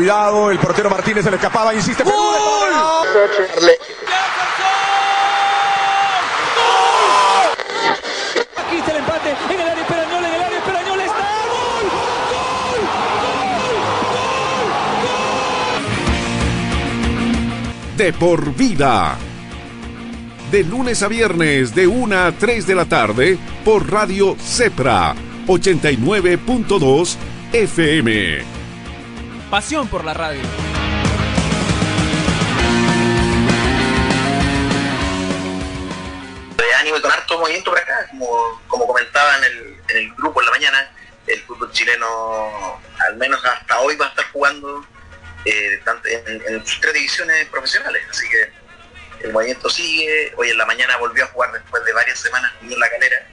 Cuidado, el portero Martínez se le escapaba, insiste. ¡Gol! Aquí está el empate en el área en el área está. ¡Gol! ¡Gol! ¡Gol! De por vida. De lunes a viernes, de 1 a 3 de la tarde, por Radio Cepra 89.2 FM. Pasión por la radio. de ánimo con harto movimiento por acá, como, como comentaba en el, en el grupo en la mañana, el fútbol chileno, al menos hasta hoy, va a estar jugando eh, en, sus tres divisiones profesionales, así que el movimiento sigue, hoy en la mañana volvió a jugar después de varias semanas en la calera,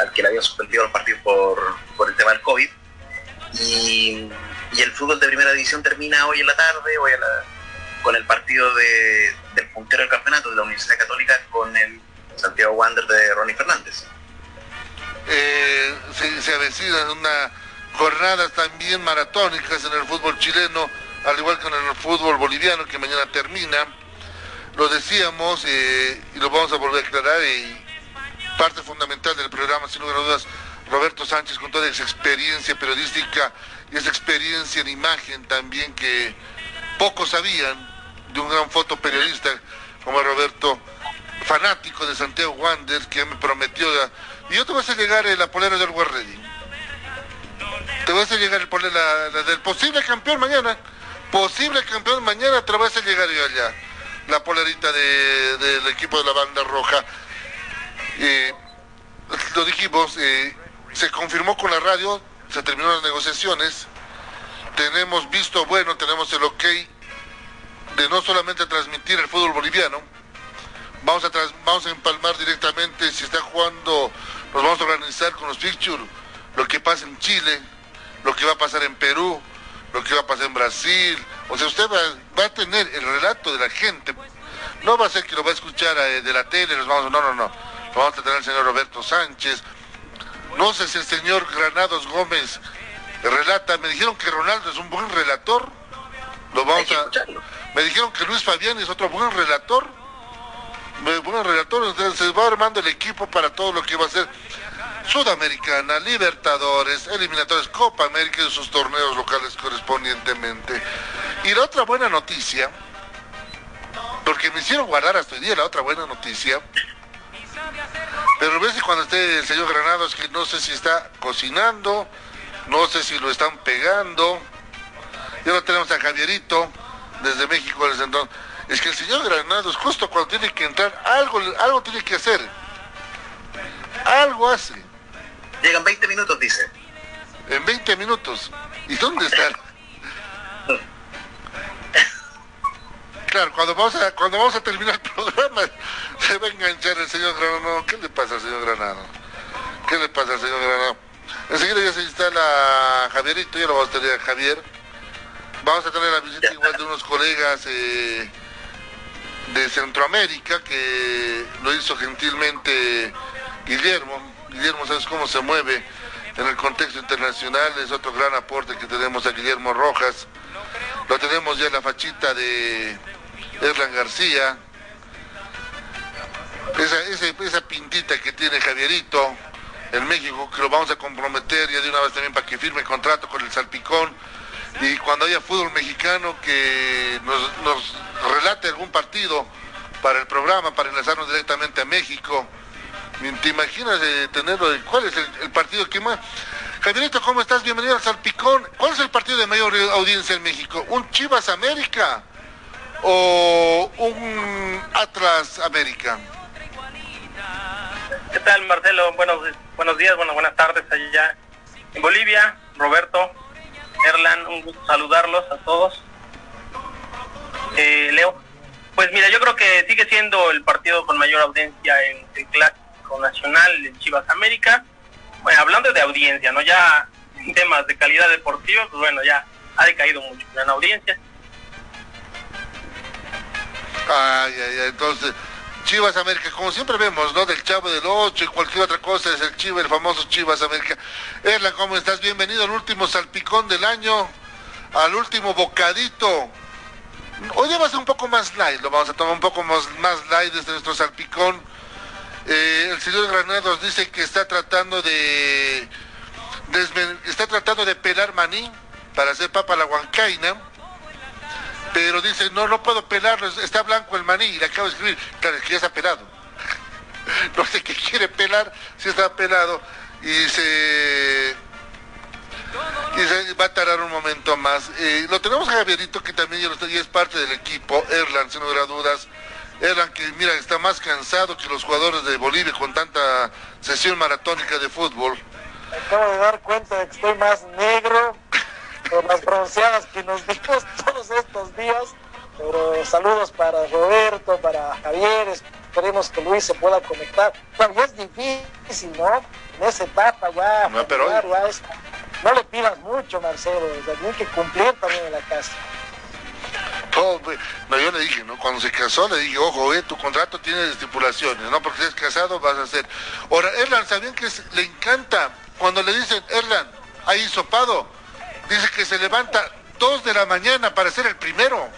al que le había suspendido los partidos por, por el tema del COVID, y, y el fútbol de primera división termina hoy en la tarde, hoy a la- con el partido de- del puntero del campeonato de la Universidad Católica con el Santiago Wander de Ronnie Fernández. Eh, se, se avecinan unas jornadas también maratónicas en el fútbol chileno, al igual que en el fútbol boliviano que mañana termina. Lo decíamos eh, y lo vamos a volver a aclarar y parte fundamental del programa, sin lugar a dudas, Roberto Sánchez con toda esa experiencia periodística y esa experiencia en imagen también que pocos sabían de un gran fotoperiodista como Roberto, fanático de Santiago Wanderers, que me prometió... la- Y yo te voy a hacer llegar la polera del Ready. Te voy a llegar el polera la- la del posible campeón mañana. Posible campeón mañana te lo voy a llegar yo allá. La polerita de- del equipo de la banda roja. Eh, lo dijimos, eh, se confirmó con la radio, se terminaron las negociaciones. Tenemos visto bueno, tenemos el ok de no solamente transmitir el fútbol boliviano, vamos a, tras- vamos a empalmar directamente, si está jugando, nos vamos a organizar con los pictures, lo que pasa en Chile, lo que va a pasar en Perú, lo que va a pasar en Brasil. O sea, usted va, a tener el relato de la gente. No va a ser que lo va a escuchar eh, de la tele, los vamos, no, no, no. Lo vamos a tener el señor Roberto Sánchez. No sé si el señor Granados Gómez relata, me dijeron que Ronaldo es un buen relator. Lo vamos a... Me dijeron que Luis Fabián es otro buen relator. Buen relator, entonces se va armando el equipo para todo lo que va a ser Sudamericana, Libertadores, Eliminatorios, Copa América y sus torneos locales correspondientemente. Y la otra buena noticia, porque me hicieron guardar hasta hoy día la otra buena noticia, pero ves que cuando esté el señor Granados, que no sé si está cocinando, no sé si lo están pegando, y ahora tenemos a Javierito desde México desde entonces. Es que el señor Granados, justo cuando tiene que entrar, algo, algo tiene que hacer. Algo hace. Llegan 20 minutos, dice. En 20 minutos. ¿Y dónde está? Claro, cuando vamos a, cuando vamos a terminar el programa, se va a enganchar el señor Granado. ¿Qué le pasa al señor Granado? ¿Qué le pasa al señor Granado? Enseguida ya se instala Javierito, ya lo vamos a tener a Javier. Vamos a tener la visita igual de unos colegas eh, de Centroamérica que lo hizo gentilmente Guillermo. Guillermo, ¿sabes cómo se mueve en el contexto internacional? Es otro gran aporte que tenemos a Guillermo Rojas. Lo tenemos ya en la fachita de Erlan García. Esa, esa pintita que tiene Javierito en México, que lo vamos a comprometer ya de una vez también para que firme contrato con el Salpicón. Y cuando haya fútbol mexicano que nos, nos relate algún partido para el programa, para enlazarnos directamente a México. ¿Te imaginas eh, tenerlo? ¿Cuál es el, el partido que más? Javierito, ¿cómo estás? Bienvenido al Salpicón. ¿Cuál es el partido de mayor audiencia en México? ¿Un Chivas América o un Atlas América? ¿Qué tal, Marcelo? Buenos, buenos días, bueno, buenas tardes allá en Bolivia. Roberto, Erlan, un gusto saludarlos a todos. Eh, Leo, pues mira, yo creo que sigue siendo el partido con mayor audiencia en el Clásico Nacional en Chivas América. Bueno, hablando de audiencia, ¿no? Ya en temas de calidad deportiva, pues bueno, ya ha decaído mucho en audiencia. Ay, ay, ay, entonces, Chivas América, como siempre vemos, ¿no? Del Chavo del 8 y cualquier otra cosa, es el Chivas, el famoso Chivas América. Erla, ¿cómo estás? Bienvenido al último salpicón del año. al último bocadito. Hoy va a ser un poco más light, lo vamos a tomar un poco más, más light desde nuestro salpicón. Eh, el señor Granados dice que está tratando de está tratando de pelar maní para hacer papa a la huancaina, pero dice, no, no puedo pelarlo, está blanco el maní, y le acabo de escribir, claro, es que ya está pelado. no sé qué quiere pelar, si está pelado, y se va a tardar un momento más. Eh, lo tenemos a Javierito, que también ya, es parte del equipo, Erland, sin lugar a dudas. Erland, que mira, está más cansado que los jugadores de Bolivia con tanta sesión maratónica de fútbol acabo de dar cuenta de que estoy más negro por las bronceadas que nos dimos todos estos días. Pero saludos para Roberto, para Javier, esperemos que Luis se pueda conectar. Todavía es difícil, ¿no? En esa etapa ya, no, pero... no le pidas mucho, Marcelo, o que cumplir también en la casa. Todo, no, yo le dije, ¿no? Cuando se casó le dije, ojo, eh, tu contrato tiene estipulaciones, ¿no? Porque si eres casado vas a hacer. Ahora, Erlan, ¿sabían que le encanta cuando le dicen, Erlan, hay sopado, dice que se levanta dos de la mañana para ser el primero.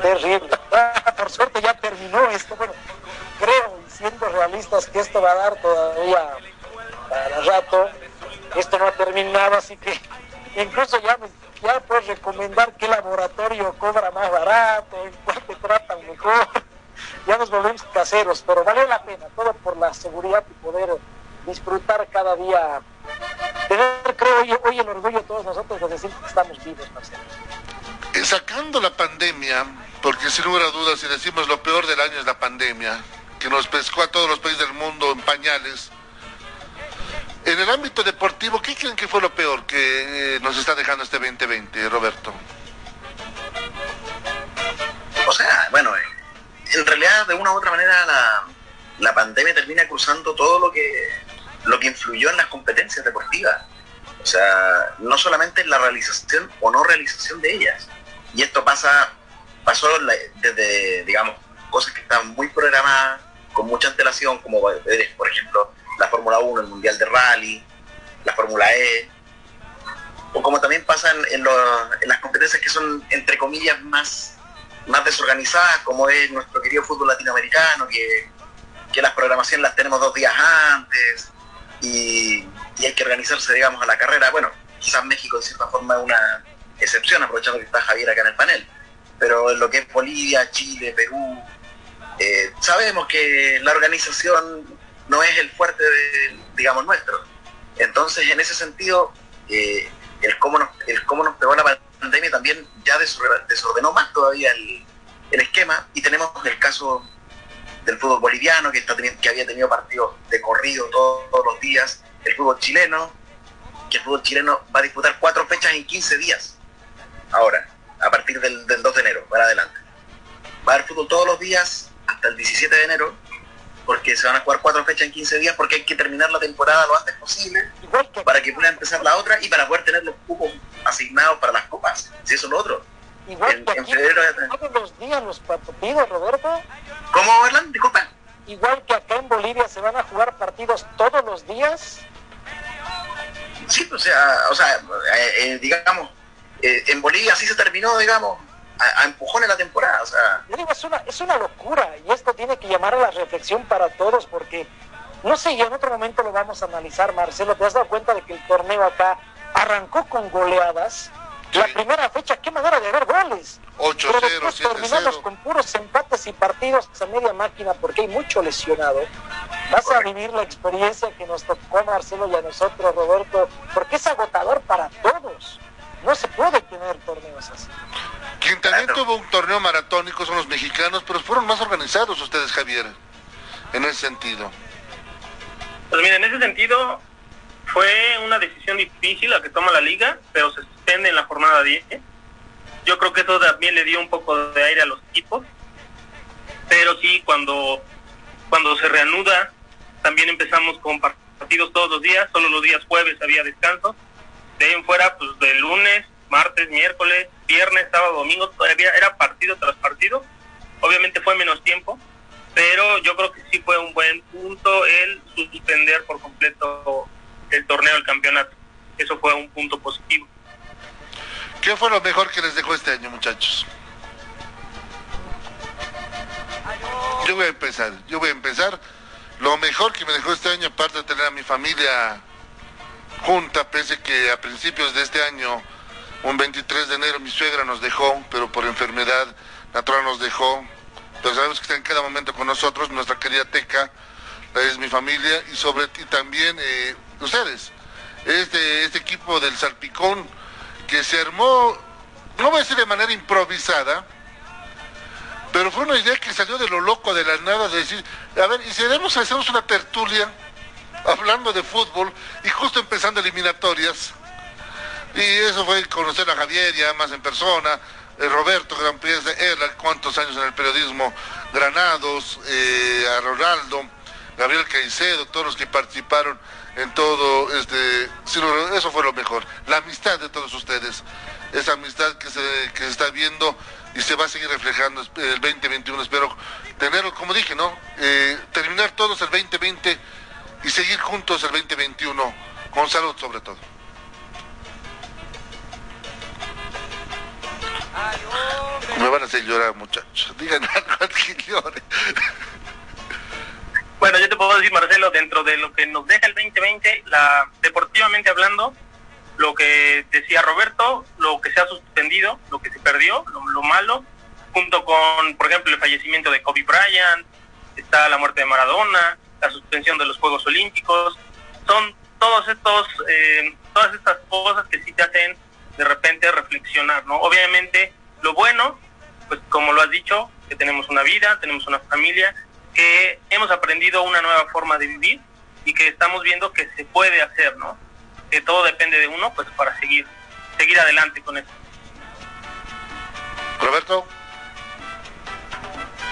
Terrible. Por suerte ya terminó esto. Bueno, creo, siendo realistas, que esto va a dar todavía para rato. Esto no ha terminado, así que incluso ya, ya puedes recomendar qué laboratorio cobra más barato, en cuál te tratan mejor. Ya nos volvemos caseros, pero vale la pena, todo por la seguridad y poder disfrutar cada día, creo, hoy, el orgullo de todos nosotros de decir que estamos vivos, Marcelo. Eh, sacando la pandemia, porque sin lugar a dudas, si decimos lo peor del año es la pandemia, que nos pescó a todos los países del mundo en pañales. En el ámbito deportivo, ¿qué creen que fue lo peor que eh, nos está dejando este 2020, Roberto? O sea, bueno, eh, en realidad de una u otra manera la, la pandemia termina cruzando todo lo que, lo que influyó en las competencias deportivas. O sea, no solamente en la realización o no realización de ellas. Y esto pasa, pasó desde, digamos, cosas que están muy programadas, con mucha antelación, como por ejemplo la Fórmula 1, el Mundial de Rally, la Fórmula E, o como también pasan en, en, las competencias que son, entre comillas, más, más desorganizadas, como es nuestro querido fútbol latinoamericano, que que las programaciones las tenemos dos días antes y, hay que organizarse, digamos, a la carrera. Bueno, quizás México de cierta forma es una excepción, aprovechando que está Javier acá en el panel. Pero en lo que es Bolivia, Chile, Perú, eh, sabemos que la organización no es el fuerte, de, digamos, nuestro. Entonces, en ese sentido, eh, el, cómo nos, el cómo nos pegó la pandemia también ya desordenó más todavía el, el esquema y tenemos el caso del fútbol boliviano, que, está que había tenido partidos de corrido todos, los días, el fútbol chileno, que el fútbol chileno va a disputar cuatro fechas en 15 días, ahora, a partir del, 2 de enero, para adelante. Va a haber fútbol todos los días hasta el 17 de enero, porque se van a jugar cuatro fechas en 15 días, porque hay que terminar la temporada lo antes posible, para que pueda empezar la otra y para poder tener los cupos asignados para las copas, si eso es lo otro. Igual que aquí, todos los días los partidos, Roberto. ¿Cómo, Erlan? Disculpa. Igual que acá en Bolivia se van a jugar partidos todos los días. Sí, o sea, o sea eh, eh, digamos, eh, en Bolivia sí se terminó, digamos, a, empujones la temporada. O sea. es una, es una locura y esto tiene que llamar a la reflexión para todos porque, no sé, y en otro momento lo vamos a analizar, Marcelo, ¿te has dado cuenta de que el torneo acá arrancó con goleadas? La primera fecha, qué manera de ver goles. 8-0, Pero después terminamos con puros empates y partidos a media máquina porque hay mucho lesionado. Vas a vivir la experiencia que nos tocó a Marcelo y a nosotros, Roberto, porque es agotador para todos. No se puede tener torneos así. Quien también tuvo un torneo maratónico son los mexicanos, pero fueron más organizados ustedes, Javier, en ese sentido. Pues mira, en ese sentido, fue una decisión difícil la que toma la liga, pero se en la jornada 10. Yo creo que eso también le dio un poco de aire a los equipos. Pero sí, cuando, cuando se reanuda, también empezamos con partidos todos los días, solo los días jueves había descanso. De ahí en fuera, pues de lunes, martes, miércoles, viernes, sábado, domingo, todavía era partido tras partido. Obviamente fue menos tiempo, pero yo creo que sí fue un buen punto el suspender por completo el torneo, el campeonato. Eso fue un punto positivo. ¿Qué fue lo mejor que les dejó este año, muchachos? Yo voy a empezar, yo voy a empezar. Lo mejor que me dejó este año, aparte de tener a mi familia junta, pese que a principios de este año, un 23 de enero, mi suegra nos dejó, pero por enfermedad natural nos dejó. Pero sabemos que está en cada momento con nosotros, nuestra querida Teca, es mi familia, y sobre ti también eh, ustedes. Este, este equipo del Salpicón que se armó, no voy a decir de manera improvisada, pero fue una idea que salió de lo loco, de la nada, de decir, a ver, y si hacemos una tertulia hablando de fútbol y justo empezando eliminatorias. Y eso fue conocer a Javier ya más en persona, eh, Roberto Gran Pies de cuántos años en el periodismo, Granados, eh, a Ronaldo, Gabriel Caicedo, todos los que participaron en todo este eso fue lo mejor. La amistad de todos ustedes esa amistad que se, que se está viendo y se va a seguir reflejando el 2021 espero tenerlo como dije no eh, terminar todos el 2020 y seguir juntos el 2021 con salud sobre todo. Me van a hacer llorar muchachos. Digan algo que llore bueno, yo te puedo decir, Marcelo, dentro de lo que nos deja el 2020, la, deportivamente hablando, lo que decía Roberto, lo que se ha suspendido, lo que se perdió, lo, malo, junto con, por ejemplo, el fallecimiento de Kobe Bryant, está la muerte de Maradona, la suspensión de los Juegos Olímpicos, son todos estos, eh, todas estas cosas que sí te hacen de repente reflexionar, ¿no? Obviamente, lo bueno, pues como lo has dicho, que tenemos una vida, tenemos una familia, que hemos aprendido una nueva forma de vivir y que estamos viendo que se puede hacer, ¿no? Que todo depende de uno, pues para seguir, seguir adelante con esto. Roberto.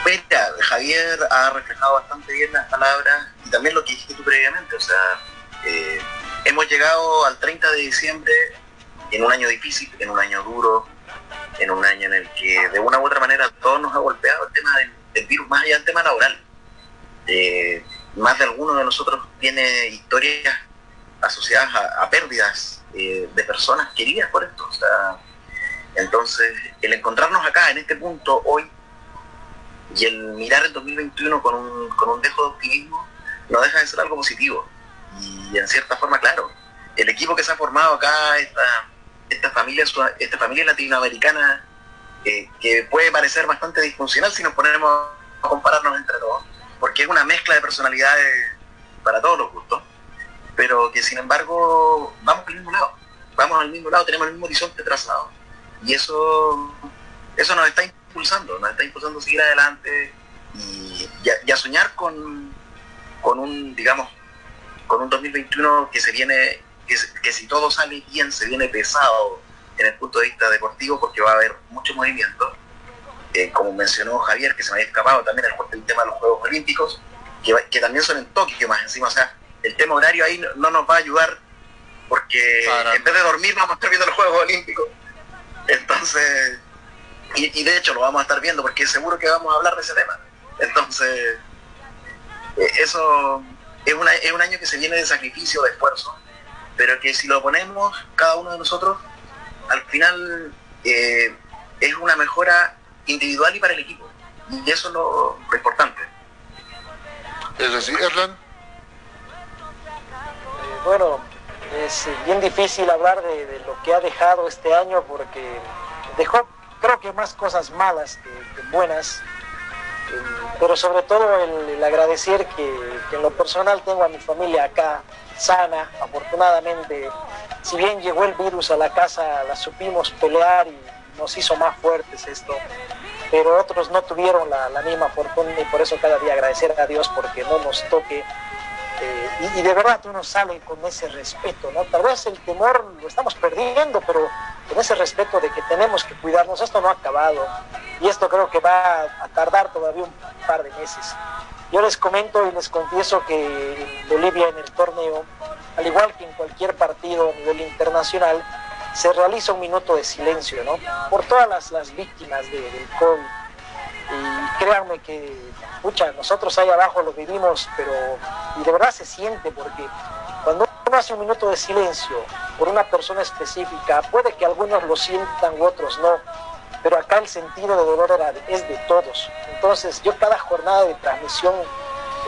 Mira, Javier ha reflejado bastante bien las palabras y también lo que dijiste tú previamente, o sea, eh, hemos llegado al 30 de diciembre en un año difícil, en un año duro, en un año en el que de una u otra manera todos nos ha golpeado el tema del virus, más allá del tema laboral más de alguno de nosotros tiene historias asociadas a, pérdidas eh, de personas queridas por esto. entonces, el encontrarnos acá en este punto hoy y el mirar el 2021 con un, con un dejo de optimismo no deja de ser algo positivo. Y en cierta forma, claro, el equipo que se ha formado acá, esta, esta, familia, esta familia latinoamericana, eh, que puede parecer bastante disfuncional si nos ponemos a compararnos entre todos, porque es una mezcla de personalidades para todos los gustos, pero que sin embargo vamos al mismo lado, vamos al mismo lado, tenemos el mismo horizonte trazado. Y eso, eso nos está impulsando, nos está impulsando a seguir adelante y, a soñar con, con un, digamos, con un 2021 que se viene, que, que si todo sale bien, se viene pesado en el punto de vista deportivo porque va a haber mucho movimiento eh, como mencionó Javier, que se me había escapado también el, tema de los Juegos Olímpicos, que, también son en Tokio más encima, o sea, el tema horario ahí no, nos va a ayudar porque en vez de dormir vamos a estar viendo los Juegos Olímpicos. Entonces, y, de hecho lo vamos a estar viendo porque seguro que vamos a hablar de ese tema. Entonces, eh, eso es, es un año que se viene de sacrificio, de esfuerzo, pero que si lo ponemos cada uno de nosotros, al final eh, es una mejora individual y para el equipo. Y eso es lo, importante. Es así, Erlan. Eh, bueno, es bien difícil hablar de, lo que ha dejado este año porque dejó creo que más cosas malas que, buenas, eh, pero sobre todo el, agradecer que, que, en lo personal tengo a mi familia acá sana, afortunadamente, si bien llegó el virus a la casa, la supimos pelear y nos hizo más fuertes esto, pero otros no tuvieron la, misma fortuna y por eso cada día agradecer a Dios porque no nos toque. Eh, y, de verdad uno sale con ese respeto, ¿no? Tal vez el temor lo estamos perdiendo, pero con ese respeto de que tenemos que cuidarnos, esto no ha acabado y esto creo que va a tardar todavía un par de meses. Yo les comento y les confieso que Bolivia en el torneo, al igual que en cualquier partido a nivel internacional, se realiza un minuto de silencio, ¿no? Por todas las, las víctimas de, del COVID. Y créanme que, pucha, nosotros ahí abajo lo vivimos, pero y de verdad se siente, porque cuando uno hace un minuto de silencio por una persona específica. Puede que algunos lo sientan u otros no, pero acá el sentido de dolor es de todos. Entonces yo cada jornada de transmisión,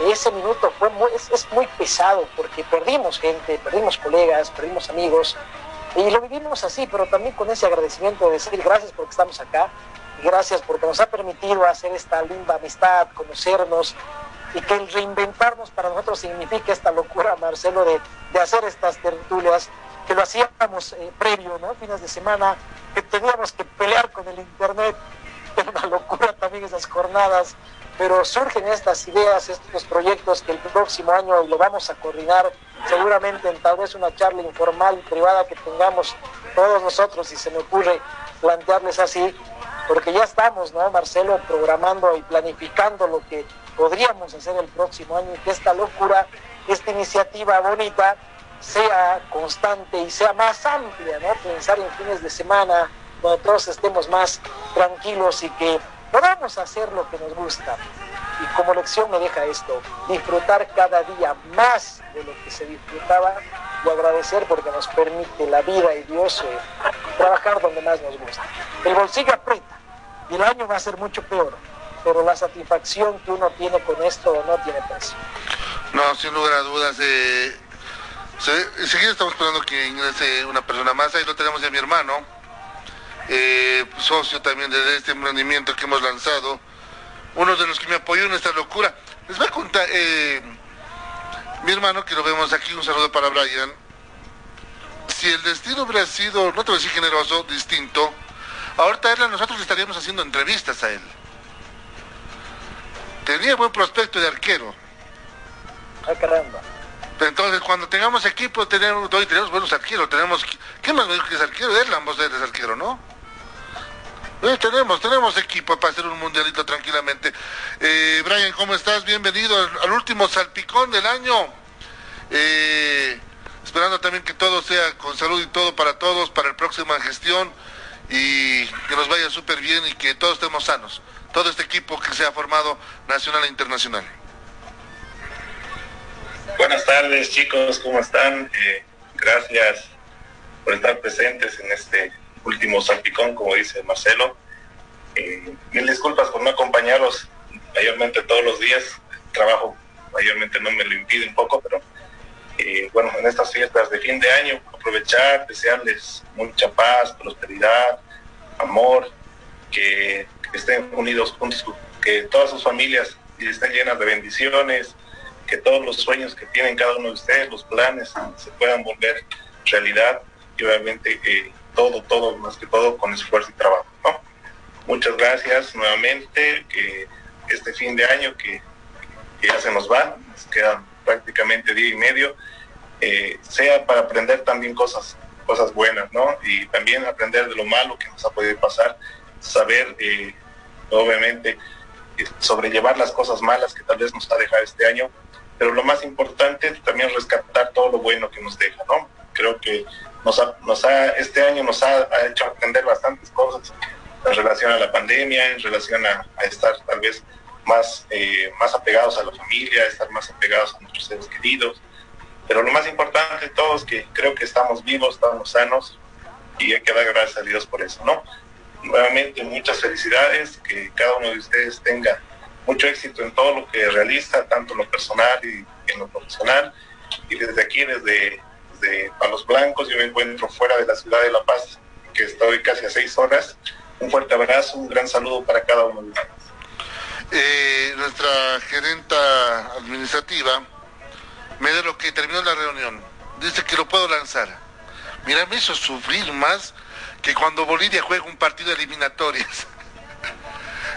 ese minuto es, es muy pesado porque perdimos gente, perdimos colegas, perdimos amigos. Y lo vivimos así, pero también con ese agradecimiento de decir gracias porque estamos acá, gracias porque nos ha permitido hacer esta linda amistad, conocernos, y que el reinventarnos para nosotros significa esta locura, Marcelo, de, de hacer estas tertulias, que lo hacíamos eh, previo, ¿no? Fines de semana, que teníamos que pelear con el Internet, era una locura también esas jornadas, pero surgen estas ideas, estos proyectos que el próximo año lo vamos a coordinar, seguramente en tal vez una charla informal privada que tengamos todos nosotros, y se me ocurre plantearles así, porque ya estamos, ¿no, Marcelo, programando y planificando lo que podríamos hacer el próximo año y que esta locura, esta iniciativa bonita, sea constante y sea más amplia, ¿no? Pensar en fines de semana, donde todos estemos más tranquilos y que podamos hacer lo que nos gusta. Y como lección me deja esto, disfrutar cada día más de lo que se disfrutaba y agradecer porque nos permite la vida y Dios eh, trabajar donde más nos gusta. El bolsillo aprieta y el año va a ser mucho peor, pero la satisfacción que uno tiene con esto no tiene precio. No, sin lugar a dudas. Eh, estamos esperando que ingrese una persona más. Ahí lo tenemos ya mi hermano, eh, socio también de este emprendimiento que hemos lanzado. Uno de los que me apoyó en esta locura. Les voy a contar, eh, mi hermano, que lo vemos aquí, un saludo para Brian. Si el destino hubiera sido, no te voy a decir generoso, distinto, ahorita él, nosotros estaríamos haciendo entrevistas a él. Tenía buen prospecto de arquero. ¡Ay, caramba! Entonces, cuando tengamos equipo, tenemos, hoy tenemos buenos arqueros, tenemos, ¿qué más me dijo que es arquero? Él, ambos es arquero, ¿no? Eh, tenemos, tenemos equipo para hacer un mundialito tranquilamente. Eh, Brian, ¿cómo estás? Bienvenido al, último salpicón del año. Eh, esperando también que todo sea con salud y todo para todos, para el próxima gestión y que nos vaya súper bien y que todos estemos sanos. Todo este equipo que se ha formado nacional e internacional. Buenas tardes chicos, ¿cómo están? Gracias por estar presentes en este último salpicón, como dice Marcelo. Eh, mil disculpas por no acompañarlos mayormente todos los días. El trabajo mayormente no me lo impide un poco, pero eh, bueno, en estas fiestas de fin de año, aprovechar, desearles mucha paz, prosperidad, amor, que, que estén unidos juntos, que todas sus familias estén llenas de bendiciones, que todos los sueños que tienen cada uno de ustedes, los planes, se puedan volver realidad y obviamente eh, todo, todo, más que todo con esfuerzo y trabajo. ¿no? Muchas gracias nuevamente, que este fin de año que, que ya se nos va, nos quedan prácticamente día y medio, eh, sea para aprender también cosas, cosas buenas, ¿no? Y también aprender de lo malo que nos ha podido pasar, saber, eh, obviamente, eh, sobrellevar las cosas malas que tal vez nos ha dejado este año, pero lo más importante también rescatar todo lo bueno que nos deja, ¿no? Creo que nos ha, nos ha, este año nos ha, ha hecho aprender bastantes cosas en relación a la pandemia, en relación a, a estar tal vez más, eh, más apegados a la familia, estar más apegados a nuestros seres queridos. Pero lo más importante de todo es que creo que estamos vivos, estamos sanos y hay que dar gracias a Dios por eso, ¿no? Nuevamente, muchas felicidades, que cada uno de ustedes tenga mucho éxito en todo lo que realiza, tanto en lo personal y en lo profesional. Y desde aquí, desde, desde Palos Blancos, yo me encuentro fuera de la ciudad de La Paz, que estoy casi a seis horas. Un fuerte abrazo, un gran saludo para cada uno de ustedes. Eh, nuestra gerenta administrativa me da lo que terminó la reunión. Dice que lo puedo lanzar. Mira, me hizo sufrir más que cuando Bolivia juega un partido de eliminatorias.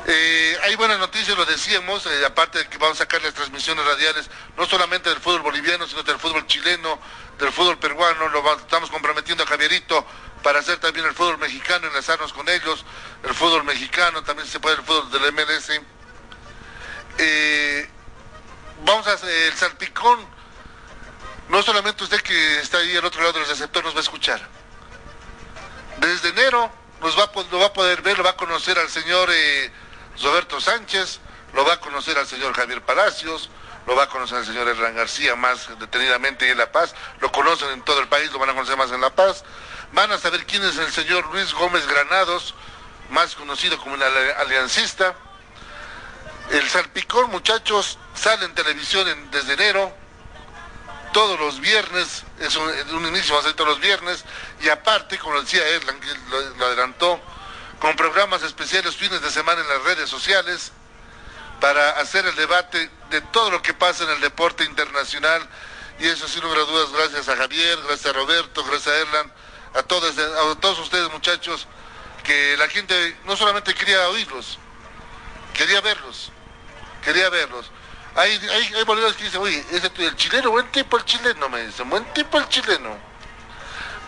Eh, hay buenas noticias, lo decíamos, eh, aparte de que vamos a sacar las transmisiones radiales, no solamente del fútbol boliviano, sino del fútbol chileno, del fútbol peruano, lo estamos comprometiendo a Javierito para hacer también el fútbol mexicano, enlazarnos con ellos, el fútbol mexicano, también se puede el fútbol del MLS. Eh, vamos a hacer el salpicón, no solamente usted que está ahí al otro lado del receptor nos va a escuchar. Desde enero nos va lo va a poder ver, lo va a conocer al señor Roberto Sánchez, lo va a conocer al señor Javier Palacios, lo va a conocer el señor Hernán García más detenidamente en La Paz, lo conocen en todo el país, lo van a conocer más en La Paz, van a saber quién es el señor Luis Gómez Granados, más conocido como el aliancista. El salpicón, muchachos, sale en televisión desde enero, todos los viernes, es un, inicio, va todos los viernes, y aparte, como decía Erlan, que lo adelantó, con programas especiales fines de semana en las redes sociales, para hacer el debate de todo lo que pasa en el deporte internacional. Y eso sin lugar a dudas, gracias a Javier, gracias a Roberto, gracias a Erlan, a todos, a todos ustedes muchachos, que la gente no solamente quería oírlos, quería verlos, quería verlos. Hay, hay, hay bolivianos que dicen, oye, ese, el chileno, buen tipo el chileno, me dicen, buen tipo el chileno.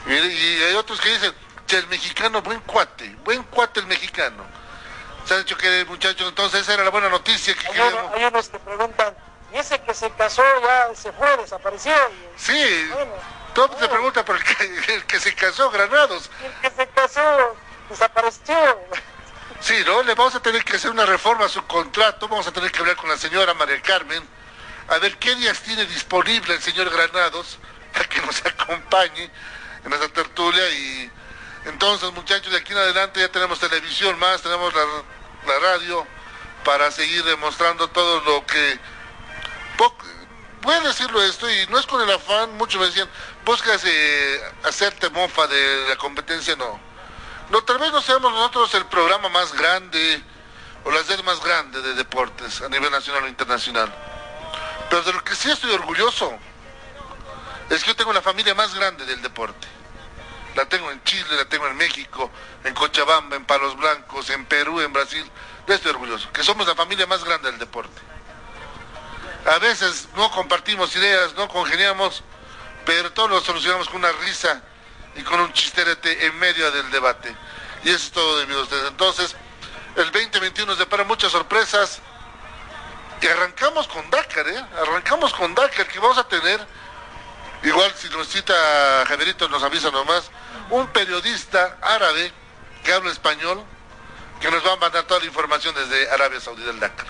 Y, y hay otros que dicen, el mexicano, buen cuate, buen cuate el mexicano se ha dicho que muchachos, entonces esa era la buena noticia que hay, hay unos que preguntan, ¿y ese que se casó ya se fue, desapareció? Sí, todo se pregunta por el que, se casó, Granados. El que se casó desapareció. Sí, ¿no? Le vamos a tener que hacer una reforma a su contrato, vamos a tener que hablar con la señora María Carmen, a ver qué días tiene disponible el señor Granados para que nos acompañe en esa tertulia y entonces muchachos de aquí en adelante ya tenemos televisión más, tenemos la la radio para seguir demostrando todo lo que... Voy a decirlo esto y no es con el afán, muchos me decían, buscas eh, hacerte mofa de la competencia, no. No, tal vez no seamos nosotros el programa más grande o la sede más grande de deportes a nivel nacional o internacional. Pero de lo que sí estoy orgulloso es que yo tengo la familia más grande del deporte. La tengo en Chile, la tengo en México, en Cochabamba, en Palos Blancos, en Perú, en Brasil. estoy orgulloso, que somos la familia más grande del deporte. A veces no compartimos ideas, no congeniamos, pero todo lo solucionamos con una risa y con un chisterete en medio del debate. Y eso es todo de ustedes. Entonces, el 2021 nos depara muchas sorpresas. Y arrancamos con Dakar, ¿eh? Arrancamos con Dakar, que vamos a tener, igual si nos cita Javierito nos avisa nomás, un periodista árabe que habla español que nos va a mandar toda la información desde Arabia Saudita del Dakar.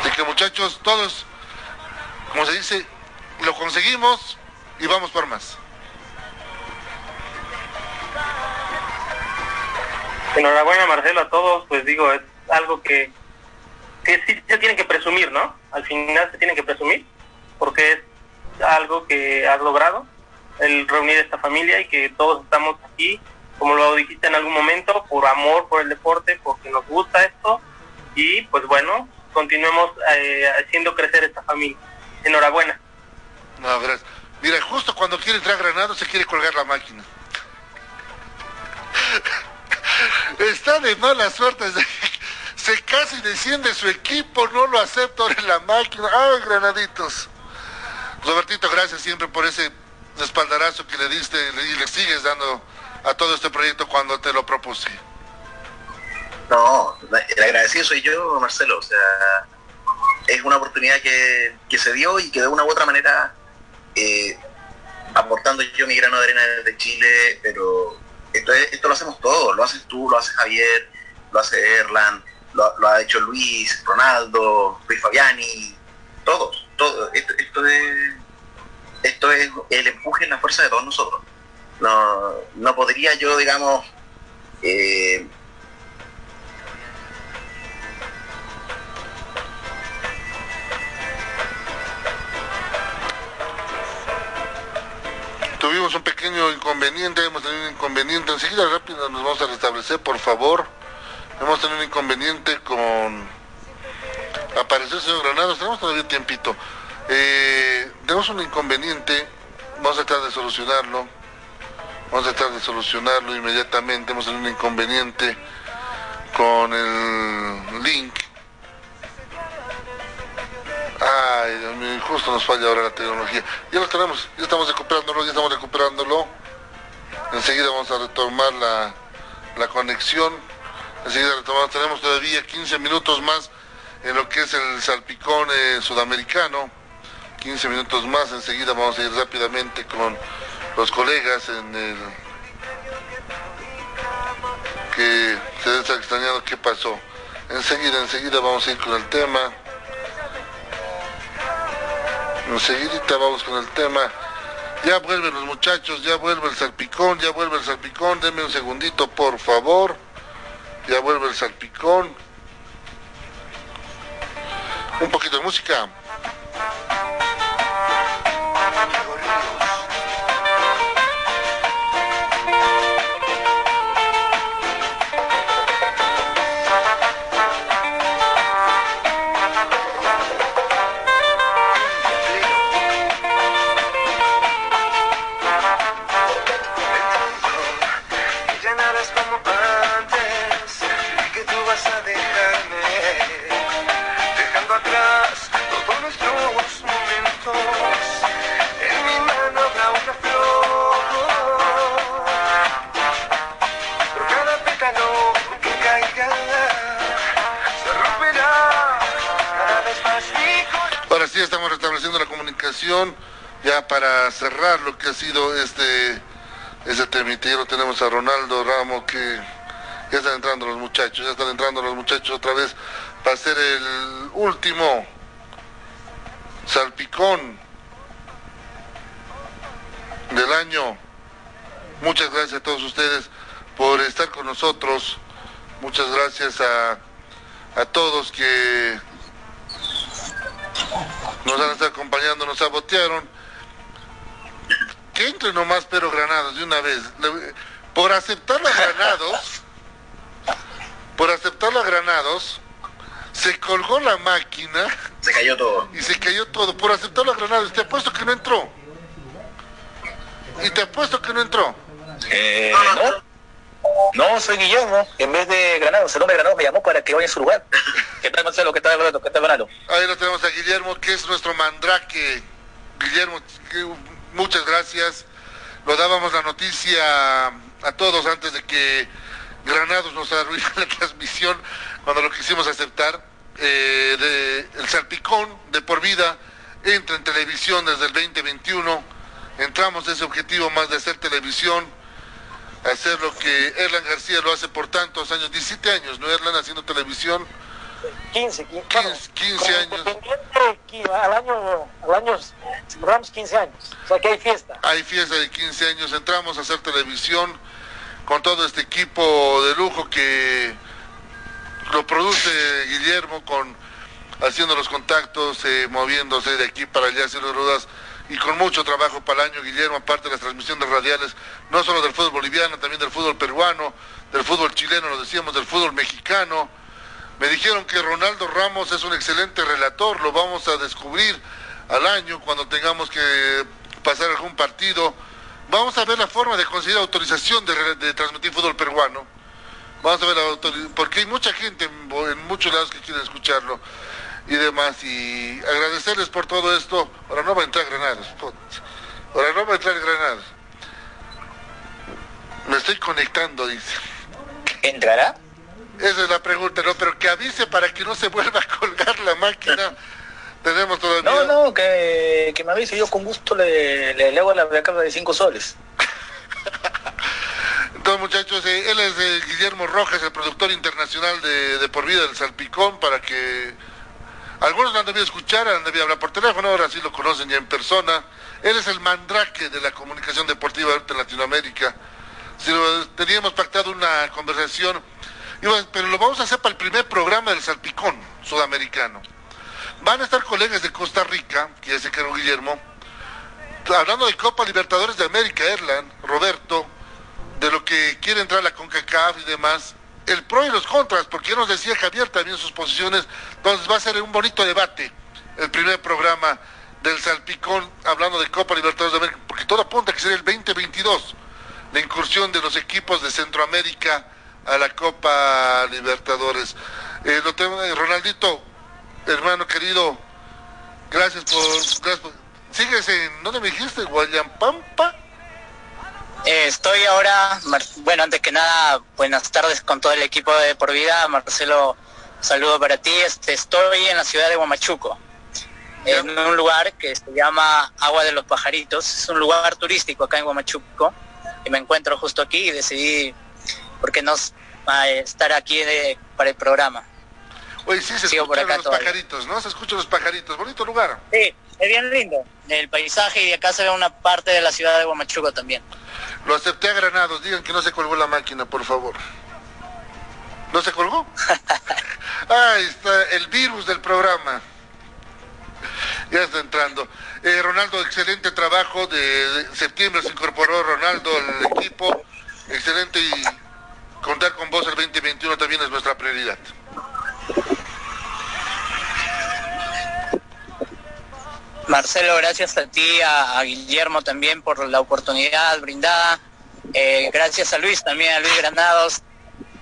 Así que muchachos, todos, como se dice, lo conseguimos y vamos por más. Enhorabuena Marcelo a todos, pues digo, es algo que, que sí se tiene que presumir, ¿no? Al final se tiene que presumir, porque es algo que has logrado, el reunir esta familia y que todos estamos aquí, como lo dijiste en algún momento, por amor por el deporte, porque nos gusta esto y pues bueno, continuemos eh, haciendo crecer esta familia. Enhorabuena. Mira, justo cuando quiere entrar Granado se quiere colgar la máquina. Está de mala suerte. Se casi desciende su equipo, no lo acepta en la máquina. Ay, granaditos. Robertito, gracias siempre por ese espaldarazo que le diste y le sigues dando a todo este proyecto cuando te lo propuse. No, el agradecido soy yo, Marcelo. O sea, es una oportunidad que, se dio y que de una u otra manera, eh, aportando yo mi grano de arena desde Chile, pero esto, esto lo hacemos todos, lo haces tú, lo hace Javier, lo hace Erland, lo, lo ha hecho Luis, Ronaldo, Luis Fabiani, todos todo, esto, esto, es, esto es el empuje en la fuerza de todos nosotros. No, no podría yo, digamos, eh, Tuvimos un pequeño inconveniente, hemos tenido un inconveniente, enseguida rápido nos vamos a restablecer, por favor. Hemos tenido un inconveniente con apareció el señor Granados, tenemos todavía tiempito. Eh, tenemos un inconveniente, vamos a tratar de solucionarlo, vamos a tratar de solucionarlo inmediatamente, hemos tenido un inconveniente con el link. Ay, justo nos falla ahora la tecnología. Ya lo tenemos, ya estamos recuperándolo, ya estamos recuperándolo. Enseguida vamos a retomar la, la conexión. Enseguida retomamos, tenemos todavía 15 minutos más en lo que es el salpicón eh, sudamericano. 15 minutos más, enseguida vamos a ir rápidamente con los colegas en el que se estar extrañando qué pasó. Enseguida, enseguida vamos a ir con el tema. Enseguida vamos con el tema. Ya vuelven los muchachos, ya vuelve el salpicón, ya vuelve el salpicón. Denme un segundito, por favor. Ya vuelve el salpicón. Un poquito de música. A Ronaldo Ramos que ya están entrando los muchachos, ya están entrando los muchachos otra vez para ser el último salpicón del año. Muchas gracias a todos ustedes por estar con nosotros. Muchas gracias a, a todos que nos van a estar acompañando, nos sabotearon. Que entre nomás pero Granados de una vez. Por aceptar los Granados, por aceptar los Granados, se colgó la máquina. Se cayó todo. Y se cayó todo. Por aceptar los Granados, te apuesto que no entró. Y te apuesto que no entró. Eh, no. No, soy Guillermo. En vez de Granados, el hombre de Granados me llamó para que vaya a su lugar. ¿Qué tal, Marcelo? ¿Qué tal, Alberto? ¿Qué tal, Fernando? Ahí lo tenemos a Guillermo, que es nuestro mandrake. Guillermo, muchas gracias. Lo dábamos la noticia a todos antes de que Granados nos arruinara la transmisión, cuando lo quisimos aceptar. Eh, el salpicón de por vida entra en televisión desde el 2021. Entramos a ese objetivo más de hacer televisión hacer lo que Erlan García lo hace por tantos años, 17 años, ¿no? Erlan haciendo televisión. 15, 15, 15, 15 años. Al año, al año celebramos 15 años, o sea que hay fiesta. Hay fiesta de 15 años, entramos a hacer televisión con todo este equipo de lujo que lo produce Guillermo con haciendo los contactos, eh, moviéndose de aquí para allá, haciendo ruedas y con mucho trabajo para el año, Guillermo, aparte de las transmisiones radiales, no solo del fútbol boliviano, también del fútbol peruano, del fútbol chileno, lo decíamos, del fútbol mexicano. Me dijeron que Ronaldo Ramos es un excelente relator, lo vamos a descubrir al año cuando tengamos que pasar algún partido. Vamos a ver la forma de conseguir autorización de, transmitir fútbol peruano. Vamos a ver la porque hay mucha gente en, en muchos lados que quieren escucharlo y demás. Y agradecerles por todo esto. Ahora no va a entrar Granados. Ahora no va a entrar Granados. Me estoy conectando, dice. ¿Entrará? Esa es la pregunta, ¿no? Pero que avise para que no se vuelva a colgar la máquina. Tenemos todavía... No, no, que, que me avise. Yo con gusto le, le, hago la carga de cinco soles. Entonces, muchachos, eh, él es eh, Guillermo Rojas, el productor internacional de, de Por Vida del Salpicón, para que algunos lo han debido escuchar, han debido hablar por teléfono, ahora sí lo conocen ya en persona. Él es el mandrake de la comunicación deportiva de Latinoamérica. Si teníamos pactado una conversación, pero lo vamos a hacer para el primer programa del Salpicón sudamericano. Van a estar colegas de Costa Rica, que ya se quedó Guillermo, hablando de Copa Libertadores de América, Erland, Roberto, de lo que quiere entrar la CONCACAF y demás el pro y los contras, porque ya nos decía Javier también sus posiciones, entonces va a ser un bonito debate el primer programa del Salpicón hablando de Copa Libertadores de América, porque todo apunta que sería el 2022 la incursión de los equipos de Centroamérica a la Copa Libertadores. Eh, lo tengo, eh, Ronaldito, hermano querido, gracias por, gracias por... ¿Sigues en, ¿dónde me dijiste? Guayampampa. Eh, estoy ahora, bueno, antes que nada, buenas tardes con todo el equipo de Por Vida. Marcelo, saludo para ti. Este, estoy en la ciudad de Huamachuco, en un lugar que se llama Agua de los Pajaritos. Es un lugar turístico acá en Huamachuco y me encuentro justo aquí y decidí, ¿por qué no estar aquí para el programa? Oye, sí, se Sigo por escuchan acá los todavía. pajaritos, ¿no? Se escuchan los pajaritos. Bonito lugar. Sí, es bien lindo. El paisaje y de acá se ve una parte de la ciudad de Huamachuco también. Lo acepté a Granados. Digan que no se colgó la máquina, por favor. ¿No se colgó? Ahí está el virus del programa. Ya está entrando. Eh, Ronaldo, excelente trabajo. De, de septiembre se incorporó Ronaldo al equipo. Excelente y contar con vos el 2021 también es nuestra prioridad. Marcelo, gracias a ti, a, Guillermo también por la oportunidad brindada. Eh, gracias a Luis también, a Luis Granados.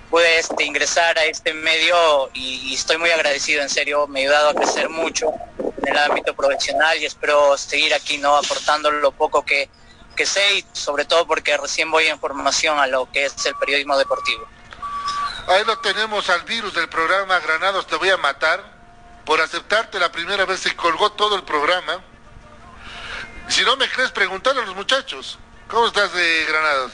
Pude este, ingresar a este medio y, y estoy muy agradecido, en serio, me ha ayudado a crecer mucho en el ámbito profesional y espero seguir aquí, ¿no? Aportando lo poco que, que sé y sobre todo porque recién voy en formación a lo que es el periodismo deportivo. Ahí lo tenemos al virus del programa Granados Te Voy a Matar. Por aceptarte la primera vez se colgó todo el programa. Si no me crees, preguntarle a los muchachos. ¿Cómo estás de Granados?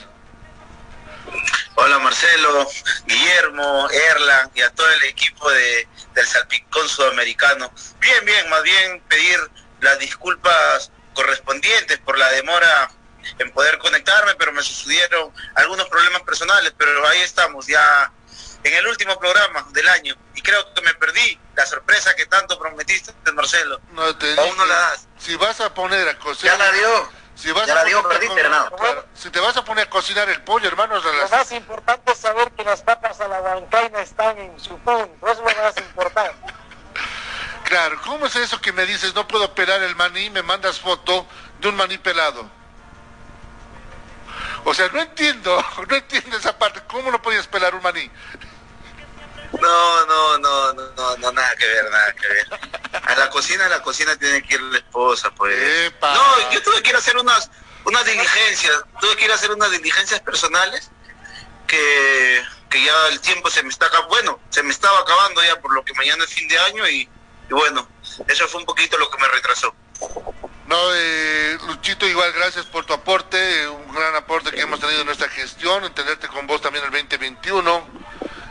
Hola Marcelo, Guillermo, Erlan y a todo el equipo de, del Salpicón Sudamericano. Bien, bien, más bien pedir las disculpas correspondientes por la demora en poder conectarme, pero me sucedieron algunos problemas personales, pero ahí estamos ya en el último programa del año y creo que me perdí la sorpresa que tanto prometiste, Marcelo. No te Aún no la das. Si vas a poner a cocinar... Ya la dio. Si vas Ya a la dio, perdiste, con- Hernando. claro, si te vas a poner a cocinar el pollo, hermano, es a Lo las- más importante es saber que las papas a la huancaina están en su punto. Eso es lo más importante. Claro, ¿cómo es eso que me dices no puedo pelar el maní y me mandas foto de un maní pelado? O sea, no entiendo, no entiendo esa parte. ¿Cómo no podías pelar un maní? No, no, no, no, no, no, nada que ver, nada que ver. A la cocina, a la cocina tiene que ir la esposa, pues. Epa. No, yo tuve que ir a hacer unas, unas diligencias, tuve que ir a hacer unas diligencias personales que, que ya el tiempo se me está acabando, bueno, se me estaba acabando ya por lo que mañana es fin de año y, y bueno, eso fue un poquito lo que me retrasó. No, eh, Luchito, igual gracias por tu aporte, un gran aporte que hemos tenido en nuestra gestión, entenderte con vos también el 2021.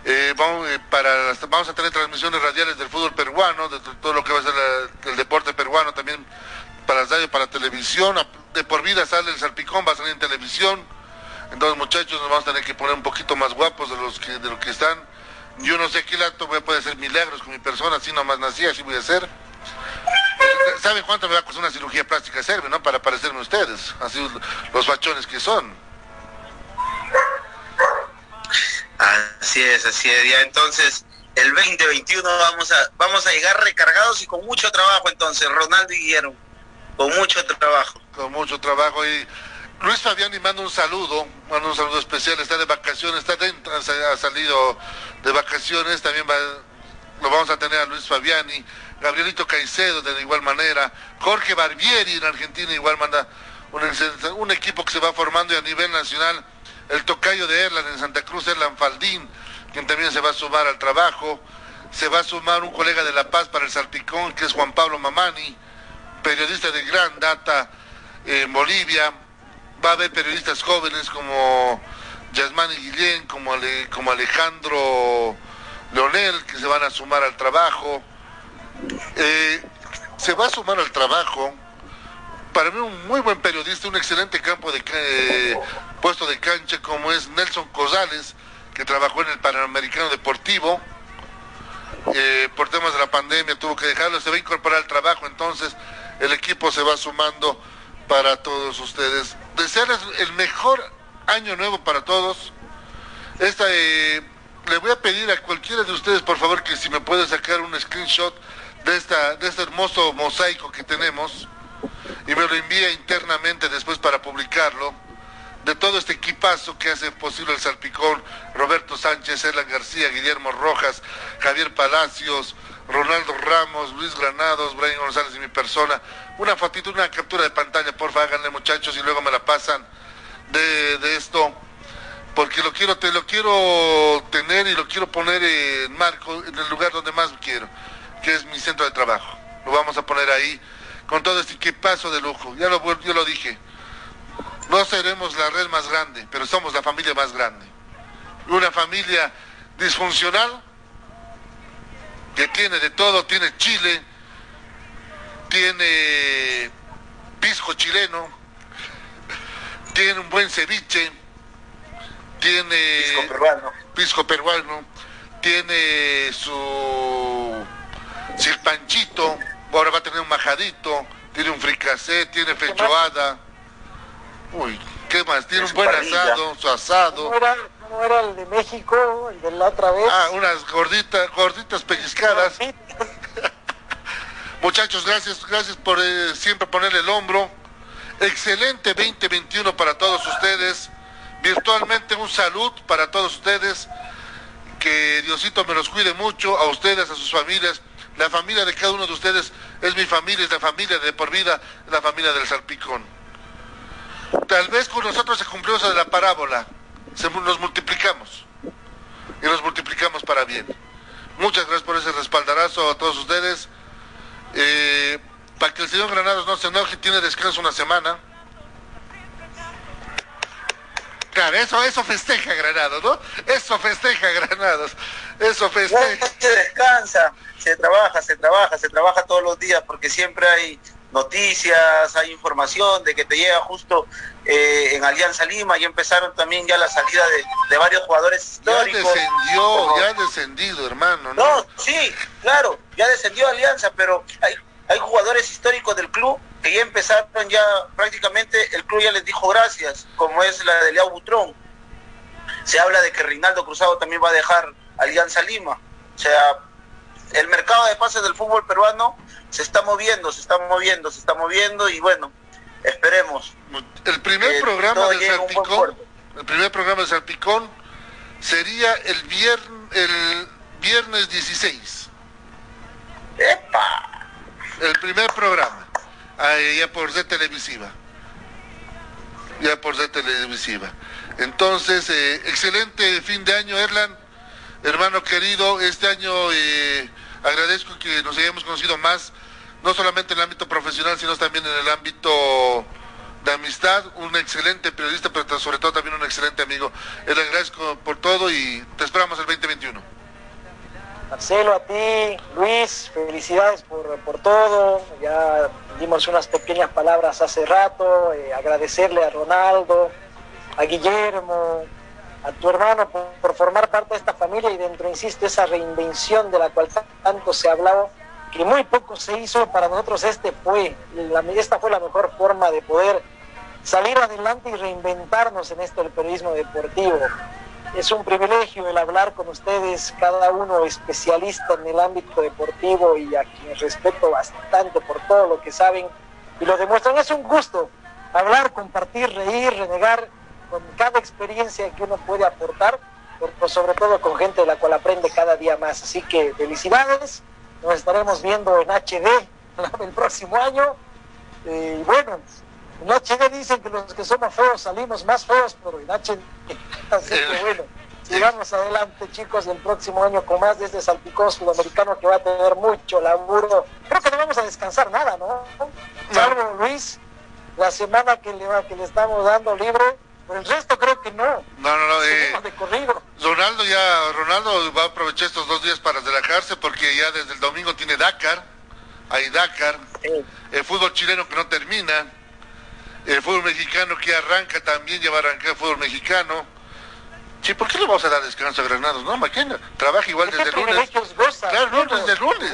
Eh, vamos, eh, para las- vamos a tener transmisiones radiales del fútbol peruano, de to- todo lo que va a ser el deporte peruano también para radio, para televisión. De por vida sale el salpicón, va a salir en televisión. Entonces, muchachos, nos vamos a tener que poner un poquito más guapos de los que de que están. Yo no sé qué acto voy a poder hacer milagros con mi persona, así nomás nací, así voy a hacer. ¿Saben cuánto me va a costar una cirugía plástica serve, no? Para parecerme a ustedes, así los fachones que son. Así es, así es. Ya entonces, el 2021 vamos a, vamos a llegar recargados y con mucho trabajo entonces, Ronaldo y Guillermo, con mucho trabajo. con mucho trabajo y Luis Fabiani manda un saludo, manda un saludo especial, está de vacaciones, está dentro, ha salido de vacaciones, también va, lo vamos a tener a Luis Fabiani, Gabrielito Caicedo de igual manera, Jorge Barbieri en Argentina igual manda un, equipo que se va formando y a nivel nacional, el tocayo de Erlan en Santa Cruz, Erlan Faldín, quien también se va a sumar al trabajo, se va a sumar un colega de La Paz para el Salpicón, que es Juan Pablo Mamani, periodista de gran data en Bolivia. Va a haber periodistas jóvenes como Yasmani Guillén, como Alejandro Leonel, que se van a sumar al trabajo. Eh, se va a sumar al trabajo. Para mí un muy buen periodista, un excelente campo de eh, puesto de cancha como es Nelson Cosales, que trabajó en el Panamericano Deportivo. Eh, por temas de la pandemia tuvo que dejarlo, se va a incorporar al trabajo, entonces el equipo se va sumando para todos ustedes. Desearles el mejor año nuevo para todos. Esta, le voy a pedir a cualquiera de ustedes, por favor, que si me puede sacar un screenshot de, esta, de este hermoso mosaico que tenemos y me lo envía internamente después para publicarlo de todo este equipazo que hace posible el Salpicón, Roberto Sánchez, Elan García, Guillermo Rojas, Javier Palacios, Ronaldo Ramos, Luis Granados, Brian González y mi persona. Una fotito, una captura de pantalla, porfa, háganle muchachos y luego me la pasan de, de esto, porque lo quiero, te lo quiero tener y lo quiero poner en marco, en el lugar donde más quiero, que es mi centro de trabajo. Lo vamos a poner ahí con todo este equipazo de lujo. Ya lo, yo lo dije. No seremos la red más grande, pero somos la familia más grande. Una familia disfuncional que tiene de todo, tiene chile, tiene pisco chileno, tiene un buen ceviche, tiene Pisco peruano. pisco peruano, tiene su silpanchito, ahora va a tener un majadito, tiene un fricasé, tiene fechoada. Uy, ¿qué más? Tiene un buen parrilla. asado, su asado. ¿Cómo era, cómo era el de México, el de la otra vez? Ah, unas gorditas, gorditas pellizcadas. Muchachos, gracias, gracias por eh, siempre ponerle el hombro. Excelente 2021 para todos ustedes. Virtualmente un salud para todos ustedes. Que Diosito me los cuide mucho, a ustedes, a sus familias. La familia de cada uno de ustedes es mi familia, es la familia de por vida, la familia del salpicón. Tal vez con nosotros se cumplió de la parábola. Se, nos multiplicamos. Y nos multiplicamos para bien. Muchas gracias por ese respaldarazo a todos ustedes. Eh, para que el señor Granados no se enoje, tiene descanso una semana. Claro, eso, eso festeja Granados, ¿no? Eso festeja Granados. Eso No, festeja. se descansa, se trabaja, se trabaja, se trabaja todos los días porque siempre hay noticias, hay información de que te llega justo eh, en Alianza Lima y empezaron también ya la salida de, de varios jugadores Ya históricos. descendió, como- ya ha descendido, hermano. ¿no? No, sí, claro, ya descendió Alianza, pero hay, hay jugadores históricos del club que ya empezaron ya prácticamente, el club ya les dijo gracias, como es la de Leao Butrón. Se habla de que Reinaldo Cruzado también va a dejar Alianza Lima. O sea, el mercado de pases del fútbol peruano se está moviendo, se está moviendo, se está moviendo y bueno, esperemos. El primer que programa de Salpicón, el primer programa de Salpicón sería el viernes, el viernes 16. ¡Epa! El primer programa, ya por Z televisiva. Ya por Z televisiva. Entonces, eh, excelente fin de año, Erlan. Hermano querido, este año eh, agradezco que nos hayamos conocido más, no solamente en el ámbito profesional, sino también en el ámbito de amistad. Un excelente periodista, pero sobre todo también un excelente amigo. Le agradezco por todo y te esperamos el 2021. Marcelo, a ti, Luis, felicidades por, por todo. Ya dimos unas pequeñas palabras hace rato. eh, agradecerle a Ronaldo, a Guillermo, a tu hermano por, formar parte de esta familia y dentro, insisto, esa reinvención de la cual tanto se ha hablado, que muy poco se hizo. Para nosotros este fue, la, esta fue la mejor forma de poder salir adelante y reinventarnos en esto del periodismo deportivo. Es un privilegio el hablar con ustedes, cada uno especialista en el ámbito deportivo y a quien respeto bastante por todo lo que saben y lo demuestran. Es un gusto hablar, compartir, reír, renegar con cada experiencia que uno puede aportar, pero sobre todo con gente de la cual aprende cada día más. Así que felicidades, nos estaremos viendo en HD el próximo año. Y bueno, HD dicen que los que somos feos salimos más feos, pero HD. Así que bueno, sigamos adelante, chicos, el próximo año con más de este salpicón sudamericano que va a tener mucho laburo. Creo que no vamos a descansar nada, ¿no? Salvo Luis, la semana que le, va- que le estamos dando libre, pero el resto creo que no. No, no, no. eh, de corrido. Ronaldo ya, Ronaldo va a aprovechar estos dos días para relajarse porque ya desde el domingo tiene Dakar, hay Dakar, Sí. el fútbol chileno que no termina, el fútbol mexicano que arranca también, ya va a arrancar el fútbol mexicano. Sí, ¿por qué le vamos a dar descanso a Granados? No, Maquena, trabaja igual ¿Qué desde el lunes. goza? Claro, no, desde el lunes.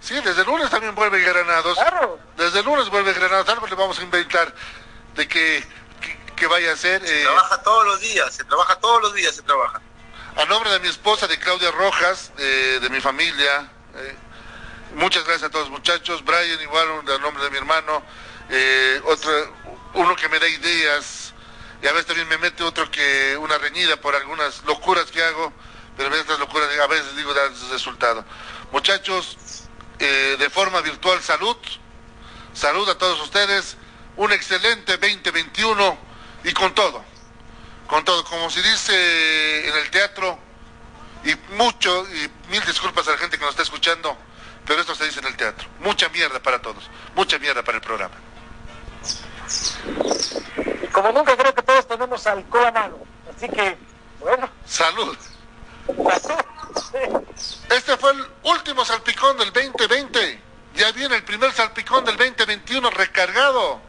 Sí, desde el lunes también vuelve Granados. Claro. Desde el lunes vuelve Granados, algo le vamos a inventar de que, que, que vaya a ser. Se eh, trabaja todos los días, se trabaja todos los días, se trabaja. A nombre de mi esposa, de Claudia Rojas, eh, de mi familia, eh, muchas gracias a todos muchachos. Brian, igual, a nombre de mi hermano, eh, otro, uno que me da ideas, y a veces también me mete otro que una reñida por algunas locuras que hago, pero estas locuras a veces digo dan resultado. Muchachos, eh, de forma virtual, salud, salud a todos ustedes, un excelente 2021 y con todo con todo, como se dice en el teatro, y mucho, y mil disculpas a la gente que nos está escuchando, pero esto se dice en el teatro. Mucha mierda para todos, mucha mierda para el programa. Y como nunca creo que todos tenemos alcohol a mano. Así que, bueno, Salud. Este fue el último salpicón del 2020. Ya viene el primer salpicón del 2021 recargado.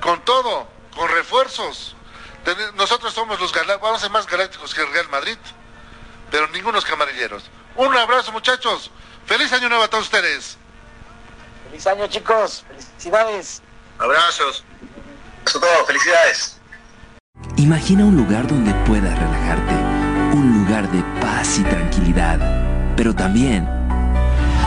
Con todo, con refuerzos. Nosotros somos los galácticos, vamos a ser más galácticos que el Real Madrid, pero ningunos camarilleros. Un abrazo muchachos. Feliz año nuevo a todos ustedes. Feliz año chicos. Felicidades. Abrazos. Todo. Felicidades. Imagina un lugar donde puedas relajarte. Un lugar de paz y tranquilidad. Pero también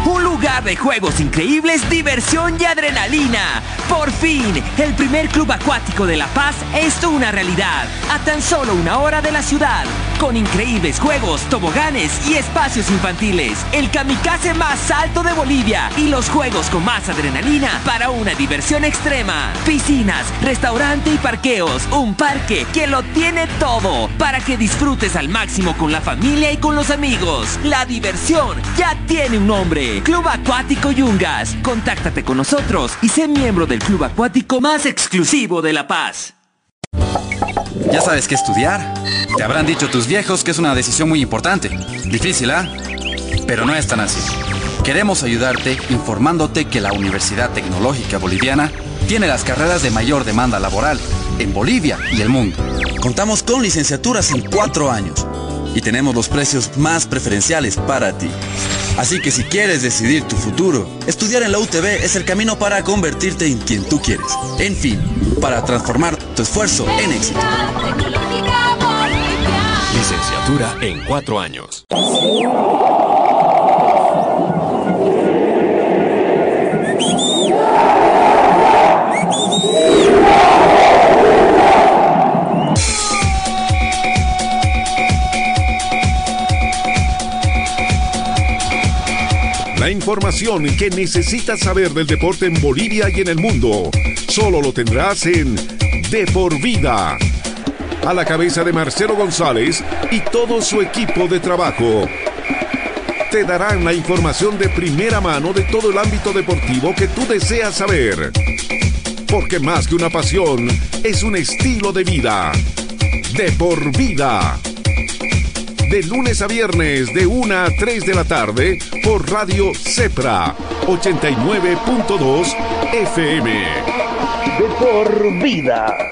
un lugar de juegos increíbles, diversión y adrenalina. Por fin, el primer club acuático de La Paz es una realidad. A tan solo una hora de la ciudad. Con increíbles juegos, toboganes y espacios infantiles. El kamikaze más alto de Bolivia. Y los juegos con más adrenalina para una diversión extrema. Piscinas, restaurante y parqueos. Un parque que lo tiene todo. Para que disfrutes al máximo con la familia y con los amigos. La diversión ya tiene un nombre. Club Acuático Yungas. Contáctate con nosotros y sé miembro del club acuático más exclusivo de La Paz. ¿Ya sabes qué estudiar? Te habrán dicho tus viejos que es una decisión muy importante. Difícil, ¿ah? Pero no es tan así. Queremos ayudarte informándote que la Universidad Tecnológica Boliviana tiene las carreras de mayor demanda laboral en Bolivia y el mundo. Contamos con licenciaturas en cuatro años y tenemos los precios más preferenciales para ti. Así que si quieres decidir tu futuro, estudiar en la UTB es el camino para convertirte en quien tú quieres. En fin, para transformar tu esfuerzo en éxito. Licenciatura en cuatro años. La información que necesitas saber del deporte en Bolivia y en el mundo, solo lo tendrás en De por Vida. A la cabeza de Marcelo González y todo su equipo de trabajo. Te darán la información de primera mano de todo el ámbito deportivo que tú deseas saber. Porque más que una pasión, es un estilo de vida. De por vida de lunes a viernes de 1 a 3 de la tarde por Radio Cepra 89.2 FM. De por vida.